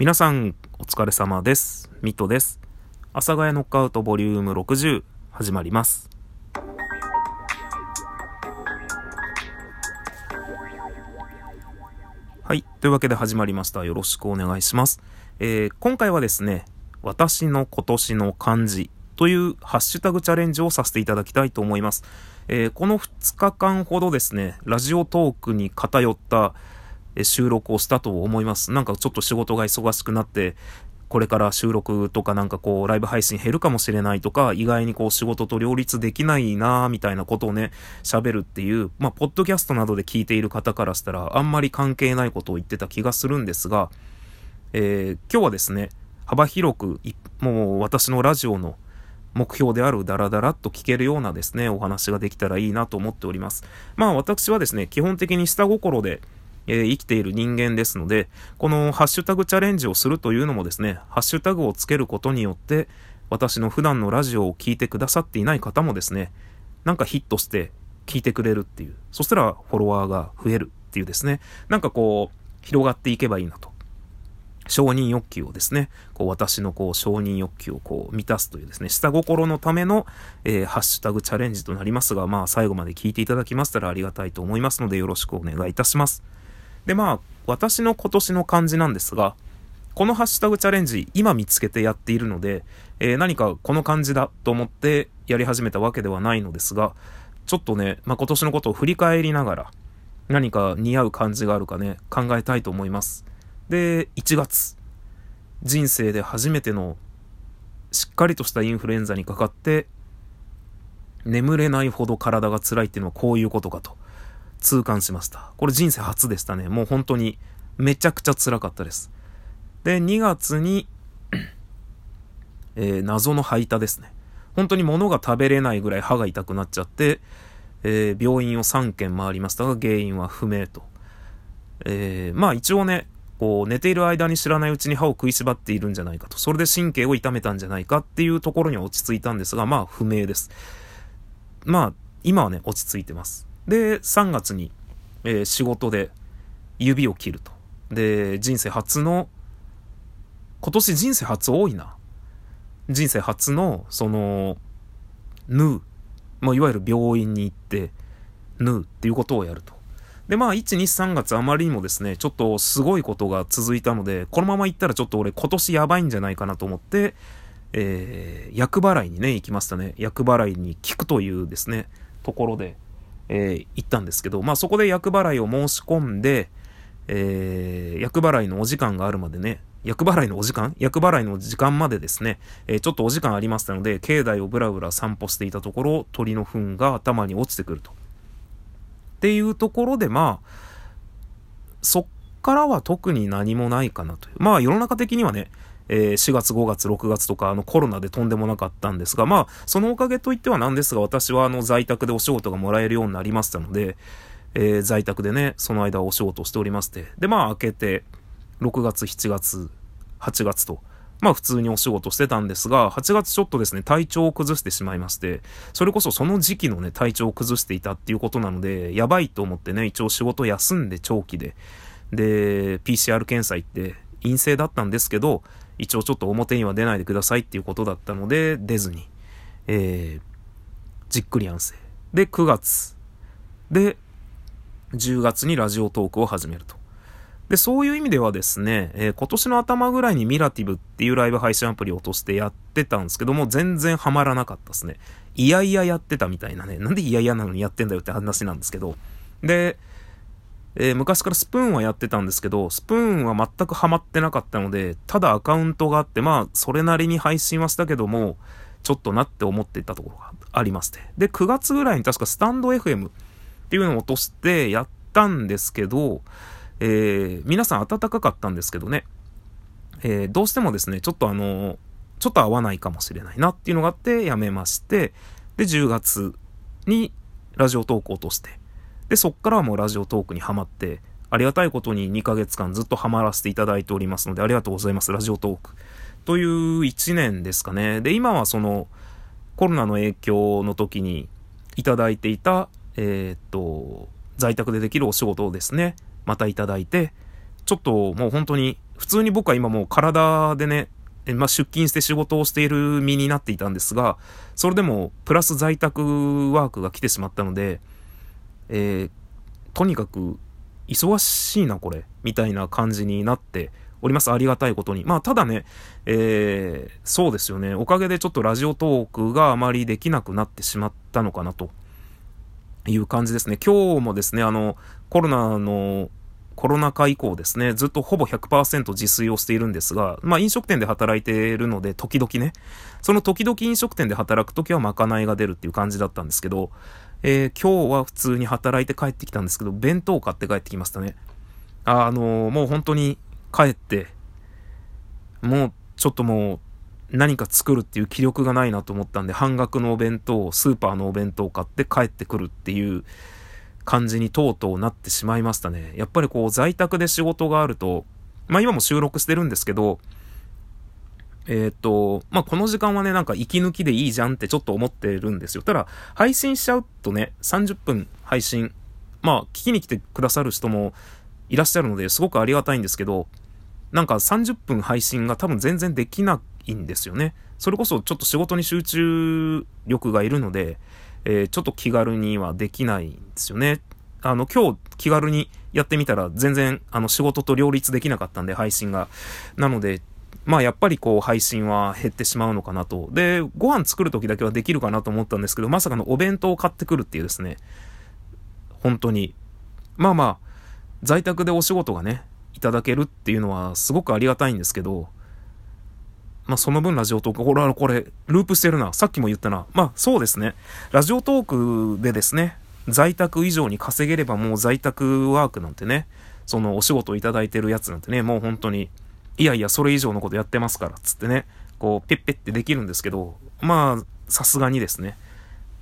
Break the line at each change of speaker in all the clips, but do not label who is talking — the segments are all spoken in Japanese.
皆さんお疲れ様です。ミトです。阿佐ヶ谷ノックアウトボリューム60始まります。はい。というわけで始まりました。よろしくお願いします、えー、今回はですね私の今年の漢字というハッシュタグチャレンジをさせていただきたいと思います。えー、この2日間ほどですね、ラジオトークに偏った収録をしたと思います。なんかちょっと仕事が忙しくなって、これから収録とかなんかこうライブ配信減るかもしれないとか、意外にこう仕事と両立できないなみたいなことをね、喋るっていう、まあ、ポッドキャストなどで聞いている方からしたら、あんまり関係ないことを言ってた気がするんですが、えー、今日はですね、幅広く、もう私のラジオの目標であるダラダラっと聞けるようなですね、お話ができたらいいなと思っております。まあ私はですね、基本的に下心で、えー、生きている人間ですので、このハッシュタグチャレンジをするというのもですね、ハッシュタグをつけることによって、私の普段のラジオを聴いてくださっていない方もですね、なんかヒットして聞いてくれるっていう、そしたらフォロワーが増えるっていうですね、なんかこう、広がっていけばいいなと。承認欲求をですね、こう私のこう承認欲求をこう満たすというですね、下心のための、えー、ハッシュタグチャレンジとなりますが、まあ最後まで聞いていただきましたらありがたいと思いますのでよろしくお願いいたします。で、まあ、私の今年の漢字なんですが、このハッシュタグチャレンジ、今見つけてやっているので、えー、何かこの漢字だと思ってやり始めたわけではないのですが、ちょっとね、まあ、今年のことを振り返りながら、何か似合う漢字があるかね、考えたいと思います。で、1月、人生で初めてのしっかりとしたインフルエンザにかかって、眠れないほど体が辛いっていうのはこういうことかと。痛感しました。これ人生初でしたね。もう本当にめちゃくちゃ辛かったです。で、2月にえー、謎の吐いたですね。本当に物が食べれないぐらい歯が痛くなっちゃって、えー、病院を3軒回りましたが、原因は不明と。えー、まあ一応ね、こう寝ている間に知らないうちに歯を食いしばっているんじゃないかと。それで神経を痛めたんじゃないかっていうところに落ち着いたんですが、まあ不明です。まあ今はね、落ち着いてます。で、3月に、えー、仕事で指を切ると。で、人生初の、今年人生初多いな。人生初の、その、縫う。まあ、いわゆる病院に行って、縫うっていうことをやると。で、まあ、1、2、3月あまりにもですね、ちょっとすごいことが続いたので、このまま行ったらちょっと俺今年やばいんじゃないかなと思って、えー、厄払いにね、行きましたね。厄払いに聞くというですね、ところで、えー、行ったんですけど、まあそこで厄払いを申し込んで、えー、厄払いのお時間があるまでね、厄払いのお時間？厄払いの時間までですね、えー、ちょっとお時間ありましたので、境内をぶらぶら散歩していたところ、鳥の糞が頭に落ちてくると。っていうところで、まあ、そっからは特に何もないかなという。まあ世の中的にはね、えー、4月、5月、6月とか、あのコロナでとんでもなかったんですが、まあ、そのおかげといってはなんですが、私はあの在宅でお仕事がもらえるようになりましたので、えー、在宅でね、その間お仕事しておりまして、で、まあ、明けて、6月、7月、8月と、まあ普通にお仕事してたんですが、8月ちょっとですね、体調を崩してしまいまして、それこそその時期のね、体調を崩していたっていうことなので、やばいと思ってね、一応仕事休んで長期で、で、PCR 検査行って陰性だったんですけど、一応ちょっと表には出ないでくださいっていうことだったので、出ずに、えー、じっくり安静。で、9月。で、10月にラジオトークを始めると。で、そういう意味ではですね、えー、今年の頭ぐらいにミラティブっていうライブ配信アプリを落としてやってたんですけども、全然ハマらなかったですね。いやいややってたみたいなね。なんでいやいやなのにやってんだよって話なんですけど。で、えー、昔からスプーンはやってたんですけど、スプーンは全くハマってなかったので、ただアカウントがあって、まあ、それなりに配信はしたけども、ちょっとなって思っていたところがありまして。で、9月ぐらいに確かスタンド FM っていうのを落としてやったんですけど、えー、皆さん暖かかったんですけどね、えー、どうしてもですね、ちょっとあの、ちょっと合わないかもしれないなっていうのがあってやめまして、で、10月にラジオ投稿として、で、そっからはもうラジオトークにハマって、ありがたいことに2ヶ月間ずっとハマらせていただいておりますので、ありがとうございます、ラジオトーク。という1年ですかね。で、今はその、コロナの影響の時にいただいていた、えー、っと、在宅でできるお仕事をですね、またいただいて、ちょっともう本当に普通に僕は今もう体でね、まあ、出勤して仕事をしている身になっていたんですが、それでもプラス在宅ワークが来てしまったので、えー、とにかく忙しいなこれ、みたいな感じになっております。ありがたいことに。まあ、ただね、えー、そうですよね。おかげでちょっとラジオトークがあまりできなくなってしまったのかなという感じですね。今日もですね、あの、コロナのコロナ禍以降ですね、ずっとほぼ100%自炊をしているんですが、まあ飲食店で働いているので、時々ね、その時々飲食店で働くときはまかないが出るっていう感じだったんですけど、えー、今日は普通に働いて帰ってきたんですけど、弁当を買って帰ってきましたね。あ、あのー、もう本当に帰って、もうちょっともう何か作るっていう気力がないなと思ったんで、半額のお弁当、スーパーのお弁当を買って帰ってくるっていう感じにとうとうなってしまいましたね。やっぱりこう在宅で仕事があると、まあ今も収録してるんですけど、えー、と、まあこの時間はね、なんか息抜きでいいじゃんってちょっと思ってるんですよ。ただ、配信しちゃうとね、30分配信、まあ聞きに来てくださる人もいらっしゃるのですごくありがたいんですけど、なんか30分配信が多分全然できないんですよね。それこそちょっと仕事に集中力がいるので、えー、ちょっと気軽にはできないんですよね。あの、今日気軽にやってみたら全然あの仕事と両立できなかったんで配信が。なので、まあやっぱりこう配信は減ってしまうのかなと。で、ご飯作る時だけはできるかなと思ったんですけど、まさかのお弁当を買ってくるっていうですね。本当に。まあまあ、在宅でお仕事がね、いただけるっていうのはすごくありがたいんですけど、まあ、その分ラジオトーク、これ、これ、ループしてるな。さっきも言ったな。まあ、そうですね。ラジオトークでですね、在宅以上に稼げればもう在宅ワークなんてね、そのお仕事をいただいてるやつなんてね、もう本当に、いやいや、それ以上のことやってますから、つってね、こう、ペッペってできるんですけど、まあ、さすがにですね、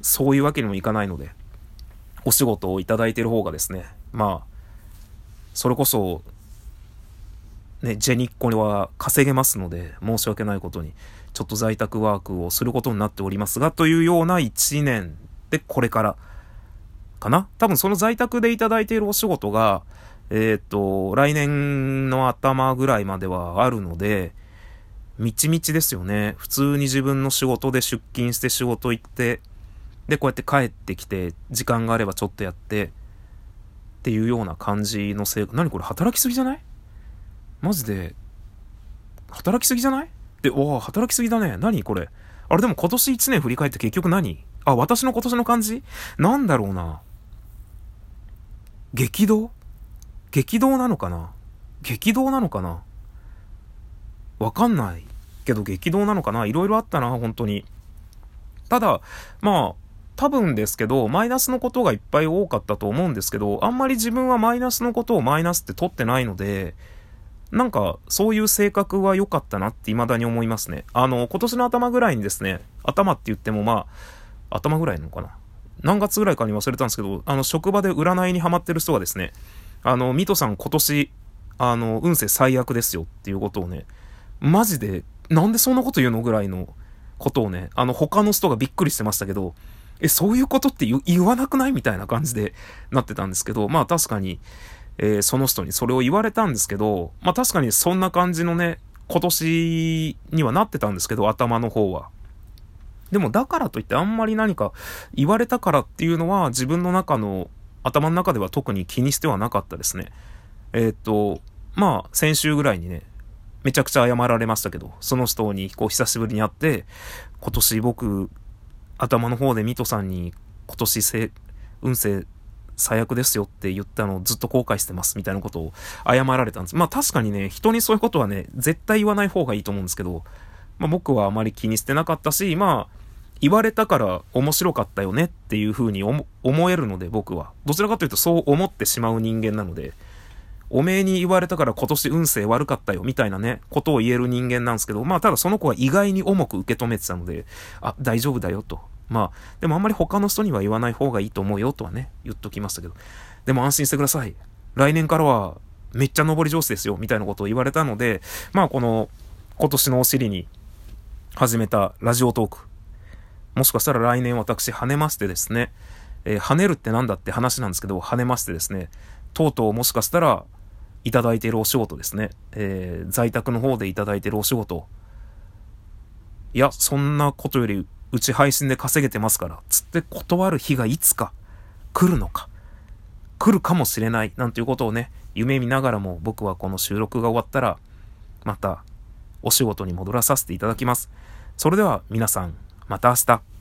そういうわけにもいかないので、お仕事をいただいてる方がですね、まあ、それこそ、ね、ジェニッコは稼げますので、申し訳ないことに、ちょっと在宅ワークをすることになっておりますが、というような1年でこれからかな。多分その在宅でいただいているお仕事が、えっ、ー、と、来年の頭ぐらいまではあるので、みちみちですよね。普通に自分の仕事で出勤して仕事行って、で、こうやって帰ってきて、時間があればちょっとやって、っていうような感じの生活。何これ働きすぎじゃない？マジで、働きすぎじゃない？で、わあ、働きすぎだね。何これ？あれでも今年1年振り返って結局何？あ、私の今年の感じ？なんだろうな。激動？激動なのかな？激動なのかな？わかんないけど激動なのかな？いろいろあったな、本当に。ただ、まあ、多分ですけど、マイナスのことがいっぱい多かったと思うんですけど、あんまり自分はマイナスのことをマイナスって取ってないので、なんか、そういう性格は良かったなって未だに思いますね。あの、今年の頭ぐらいにですね、頭って言ってもまあ、頭ぐらいなのかな？何月ぐらいかに忘れたんですけど、あの、職場で占いにハマってる人がですね、あの、ミトさん今年、あの、運勢最悪ですよっていうことをね、マジで、なんでそんなこと言うのぐらいのことをね、あの、他の人がびっくりしてましたけど、え、そういうことって言わなくないみたいな感じで なってたんですけど、まあ確かに、えー、その人にそれを言われたんですけど、まあ確かにそんな感じのね、今年にはなってたんですけど、頭の方は。でもだからといってあんまり何か言われたからっていうのは自分の中の頭の中では特に気にしてはなかったですね。えー、っと、まあ先週ぐらいにね、めちゃくちゃ謝られましたけど、その人にこう久しぶりに会って、今年僕、頭の方でミトさんに今年せ運勢最悪ですよって言ったのをずっと後悔してますみたいなことを謝られたんです。まあ確かにね、人にそういうことはね、絶対言わない方がいいと思うんですけど、まあ僕はあまり気にしてなかったし、まあ、言われたから面白かったよねっていう風に思えるので僕は。どちらかというとそう思ってしまう人間なので、おめえに言われたから今年運勢悪かったよみたいなね、ことを言える人間なんですけど、まあただその子は意外に重く受け止めてたので、あ、大丈夫だよと。まあ、でもあんまり他の人には言わない方がいいと思うよとはね、言っときましたけど。でも安心してください。来年からはめっちゃ登り上手ですよ、みたいなことを言われたので、まあこの今年のお尻に始めたラジオトーク。もしかしたら来年私跳ねましてですね、えー、跳ねるってなんだって話なんですけど、跳ねましてですね、とうとうもしかしたら、いただいているお仕事ですね。えー、在宅の方でいただいているお仕事。いや、そんなことより、うち配信で稼げてますから、つって断る日がいつか来るのか。来るかもしれない、なんていうことをね、夢見ながらも僕はこの収録が終わったら、またお仕事に戻らさせていただきます。それでは皆さん、また明日。